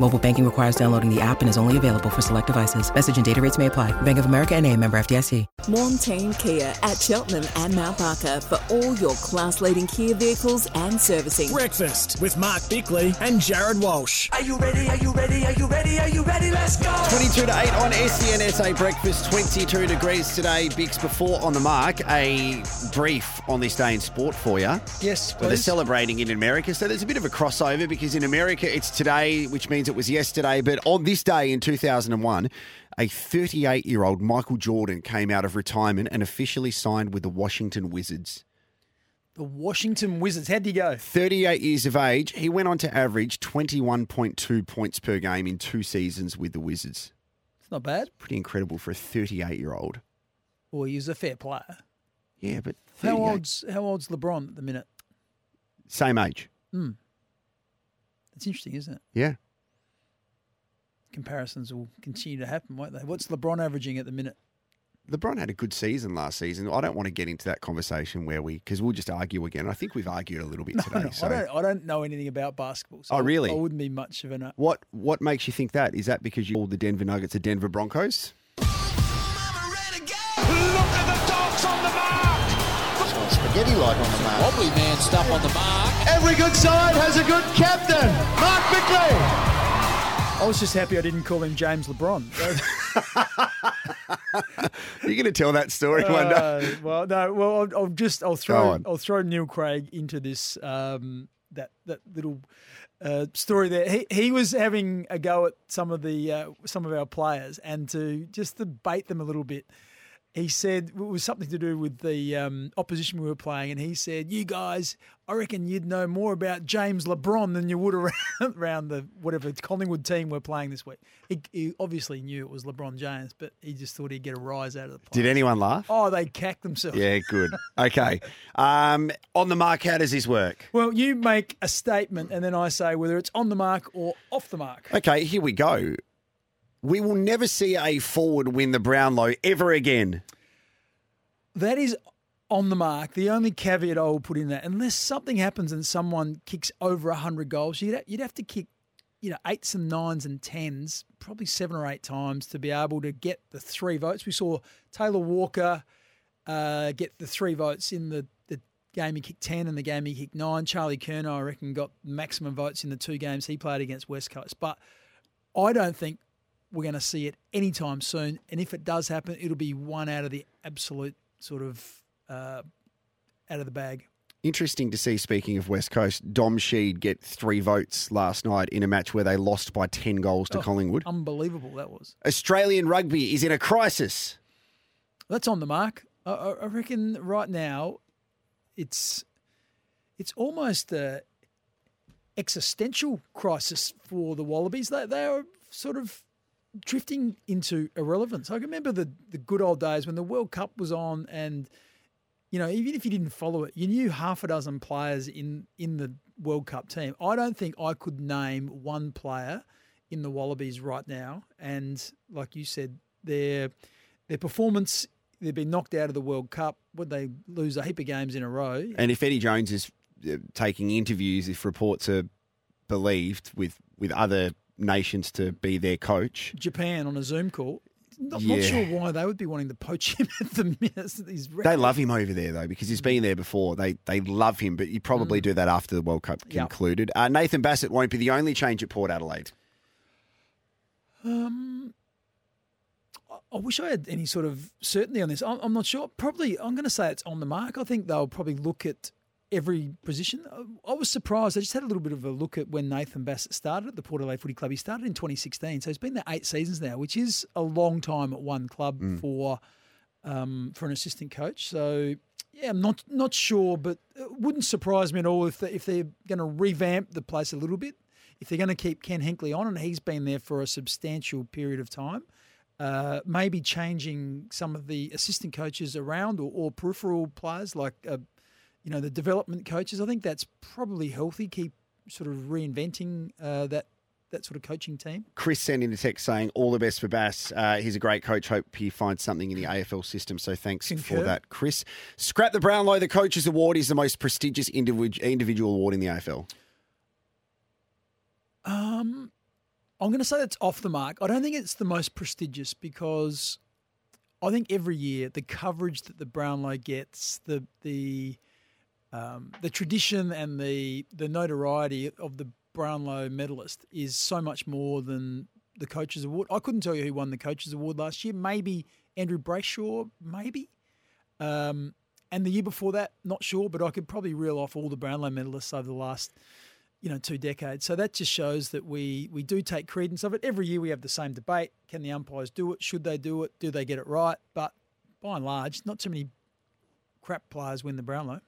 Mobile banking requires downloading the app and is only available for select devices. Message and data rates may apply. Bank of America and a member FDIC. Montane Kia at Cheltenham and Mount Barker for all your class-leading Kia vehicles and servicing. Breakfast with Mark Bickley and Jared Walsh. Are you ready? Are you ready? Are you ready? Are you ready? Let's go! 22 to 8 on SEN SA Breakfast, 22 degrees today. Bicks before on the mark. A brief on this day in sport for you. Yes, Well, they're celebrating in America, so there's a bit of a crossover because in America it's today, which means it was yesterday. But on this day in 2001, a 38 year old Michael Jordan came out of retirement and officially signed with the Washington Wizards. The Washington Wizards. How'd you go? 38 years of age, he went on to average 21.2 points per game in two seasons with the Wizards. It's not bad. Pretty incredible for a 38 year old. Well, he's a fair player. Yeah, but How old's how old's LeBron at the minute? Same age. Hmm, it's interesting, isn't it? Yeah. Comparisons will continue to happen, won't they? What's LeBron averaging at the minute? LeBron had a good season last season. I don't want to get into that conversation where we, because we'll just argue again. I think we've argued a little bit today. I, so. I don't. I don't know anything about basketball. So Oh, really? I wouldn't be much of an. uh, What what makes you think that? Is that because you call the Denver Nuggets the Denver Broncos? Look at the dogs on the mark! spaghetti like on the mark. Wobbly man stuff on the mark. Every good side has a good captain. Mark Bickley. I was just happy I didn't call him James LeBron. You're going to tell that story one day. Uh, well, no. Well, I'll, I'll just I'll throw. I'll throw Neil Craig into this um, that that little uh, story there. He he was having a go at some of the uh, some of our players, and to just to bait them a little bit. He said it was something to do with the um, opposition we were playing, and he said, "You guys, I reckon you'd know more about James LeBron than you would around, around the whatever Collingwood team we're playing this week." He, he obviously knew it was LeBron James, but he just thought he'd get a rise out of the. Did anyone laugh? Oh, they cacked themselves. Yeah, good. Okay. Um, on the mark, how does this work? Well, you make a statement, and then I say whether it's on the mark or off the mark. Okay, here we go. We will never see a forward win the Brownlow ever again. That is on the mark. The only caveat I will put in that, unless something happens and someone kicks over 100 goals, you'd, you'd have to kick, you know, eights and nines and tens, probably seven or eight times to be able to get the three votes. We saw Taylor Walker uh, get the three votes in the, the game he kicked 10 and the game he kicked nine. Charlie Curnow, I reckon, got maximum votes in the two games he played against West Coast. But I don't think we're going to see it anytime soon. And if it does happen, it'll be one out of the absolute sort of uh, out of the bag. Interesting to see, speaking of West Coast, Dom Sheed get three votes last night in a match where they lost by 10 goals to Oh, Collingwood. Unbelievable that was. Australian rugby is in a crisis. That's on the mark. I, I reckon right now, it's it's almost a existential crisis for the Wallabies. They they are sort of drifting into irrelevance. I remember the the good old days when the World Cup was on, and you know even if you didn't follow it, you knew half a dozen players in in the World Cup team. I don't think I could name one player in the Wallabies right now, and like you said, their their performance. They've been knocked out of the World Cup. Would they lose a heap of games in a row? And if Eddie Jones is uh, taking interviews, if reports are believed with, with other nations to be their coach, Japan on a Zoom call. I'm Yeah. not sure why they would be wanting to poach him at the minute. They love him over there though because he's been there before. They they love him, but you probably do that after the World Cup Mm. Yeah. concluded. Uh, Nathan Bassett won't be the only change at Port Adelaide. Um, I- I wish I had any sort of certainty on this. I'm, I'm not sure. Probably, I'm going to say it's on the mark. I think they'll probably look at every position. I- I was surprised. I just had a little bit of a look at when Nathan Bassett started at the Port Adelaide Footy Club. He started in 2016, so he's been there eight seasons now, which is a long time at one club for um, for an assistant coach. So. Yeah, I'm not not sure, but it wouldn't surprise me at all if they, if they're going to revamp the place a little bit. If they're going to keep Ken Hinkley on, and he's been there for a substantial period of time, uh, maybe changing some of the assistant coaches around or, or peripheral players like, uh, you know, the development coaches. I think that's probably healthy. Keep sort of reinventing uh, that that sort of coaching team. Chris sent in a text saying, All the best for Bass. Uh, he's a great coach. Hope he finds something in the AFL system. So thanks Concur. for that, Chris. Scrap the Brownlow. The Coaches Award is the most prestigious individ- individual award in the AFL. Um, I'm going to say that's off the mark. I don't think it's the most prestigious because I think every year the coverage that the Brownlow gets, the the um, the tradition and the the notoriety of the Brownlow medalist is so much more than the coaches award. I couldn't tell you who won the coaches award last year. Maybe Andrew Brayshaw, maybe. Um, and the year before that, not sure, but I could probably reel off all the Brownlow medalists over the last, you know, two decades. So that just shows that we we do take credence of it. Every year we have the same debate: Can the umpires do it? Should they do it? Do they get it right? But by and large, not too many crap players win the Brownlow.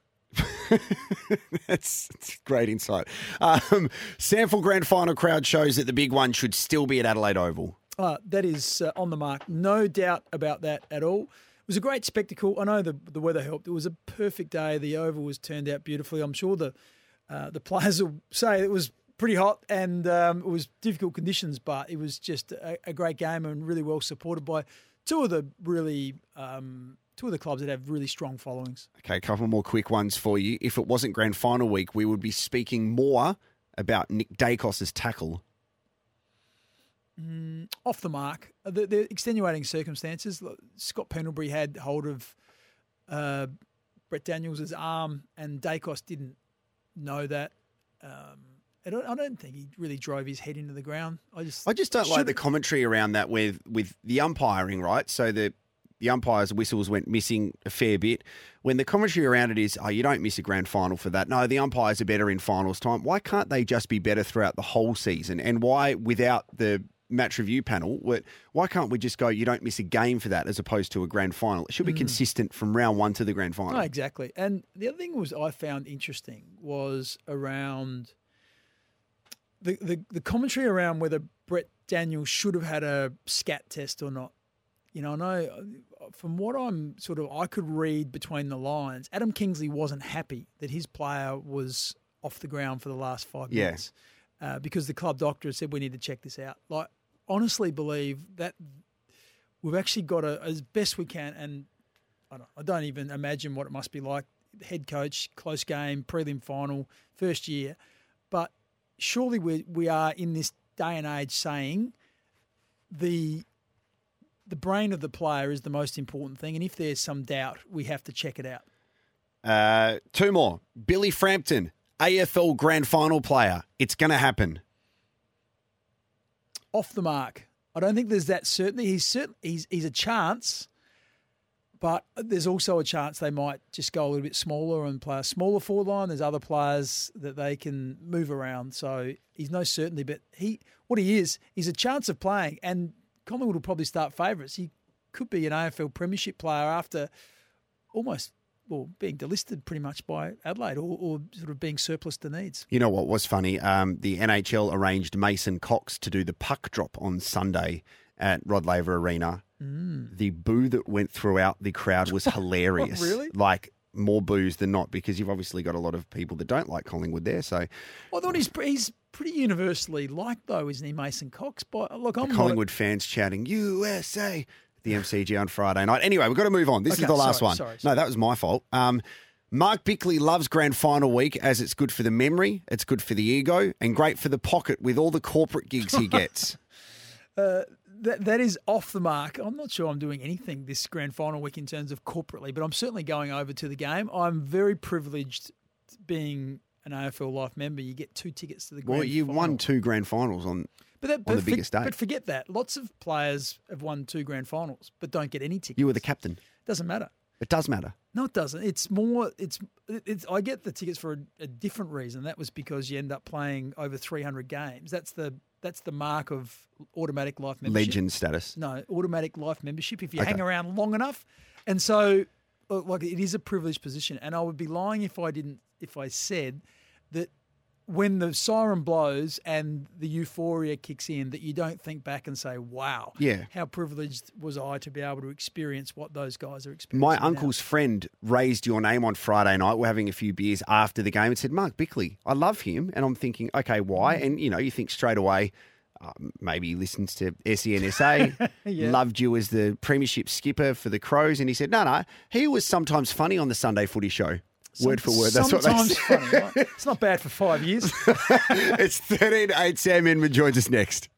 that's, that's great insight. Um, SANFL Grand Final crowd shows that the big one should still be at Adelaide Oval. Uh, that is uh, on the mark. No doubt about that at all. It was a great spectacle. I know the the weather helped. It was a perfect day. The oval was turned out beautifully. I'm sure the uh, the players will say it was pretty hot and um, it was difficult conditions, but it was just a, a, great game and really well supported by two of the really um, two of the clubs that have really strong followings. Okay, a couple more quick ones for you. If it wasn't grand final week, we would be speaking more about Nick Daicos's tackle. Mm, off the mark. The, the, extenuating circumstances. Scott Pendlebury had hold of uh, Brent Daniels' arm, and Dacos didn't know that. Um, I don't, I don't think he really drove his head into the ground. I just, I just don't like the commentary around that with with the umpiring, right? So the the umpires' whistles went missing a fair bit. When the commentary around it is, oh, you don't miss a grand final for that. No, the umpires are better in finals time. Why can't they just be better throughout the whole season? And why, without the match review panel, why can't we just go, you don't miss a game for that as opposed to a grand final? It should be mm. consistent from round one to the grand final. No, exactly. And the other thing was I found interesting was around the, the, the commentary around whether Brent Daniels should have had a scat test or not. You know, I know from what I'm sort of, I could read between the lines. Adam Kingsley wasn't happy that his player was off the ground for the last five yeah. minutes uh, because the club doctor said we need to check this out. Like, honestly, believe that we've actually got to, as best we can, and I don't, I don't even imagine what it must be like. Head coach, close game, prelim final, first year, but surely we we are in this day and age saying the the brain of the player is the most important thing, and if there's some doubt, we have to check it out. Uh, two more. Billy Frampton, AFL Grand Final player. It's going to happen. Off the mark. I don't think there's that certainty. He's certain, he's he's a chance, but there's also a chance they might just go a little bit smaller and play a smaller forward line. There's other players that they can move around, so he's no certainty. But he, what he is, he's a chance of playing, and Collingwood will probably start favourites. He could be an AFL Premiership player after almost well, being delisted pretty much by Adelaide or, or, sort of being surplus to needs. You know what was funny? Um, the NHL arranged Mason Cox to do the puck drop on Sunday at Rod Laver Arena. Mm. The boo that went throughout the crowd was hilarious. really? Like more booze than not because you've obviously got a lot of people that don't like Collingwood there. So, I thought he's he's pretty universally liked though, isn't he, Mason Cox? But look, I'm Collingwood fans chanting USA the MCG on Friday night. Anyway, we've got to move on. This okay, is the last sorry, one. Sorry, sorry. No, that was my fault. Um, Mark Bickley loves grand final week as it's good for the memory, it's good for the ego, and great for the pocket with all the corporate gigs he gets. uh, that, that is off the mark. I'm not sure I'm doing anything this grand final week in terms of corporately, but I'm certainly going over to the game. I'm very privileged being an AFL Life member. You get two tickets to the grand Well, you final. won two grand finals on but that, on but the biggest for, day. But forget that. Lots of players have won two grand finals, but don't get any tickets. You were the captain. Doesn't matter. It does matter. No, it doesn't. It's more. It's. It's. I get the tickets for a, a different reason. That was because you end up playing over 300 games. That's the. That's the mark of automatic life membership. Legend status. No, automatic life membership. If you Okay. hang around long enough, and so, uh, like, it is a privileged position. And I would be lying if I didn't. If I said that when the siren blows and the euphoria kicks in, that you don't think back and say, "Wow, Yeah. how privileged was I to be able to experience what those guys are experiencing." My now." uncle's friend raised your name on Friday night. We're having a few beers after the game and said, Mark Bickley, I love him. And I'm thinking, okay, why? Mm. And, you know, you think straight away, uh, maybe he listens to SEN SA, Yeah. loved you as the premiership skipper for the Crows. And he said, no, no, he was sometimes funny on the Sunday footy show. Word for word. That's what they Sometimes said. funny. right? It's not bad for five years. it's 13 8. Sam Inman joins us next.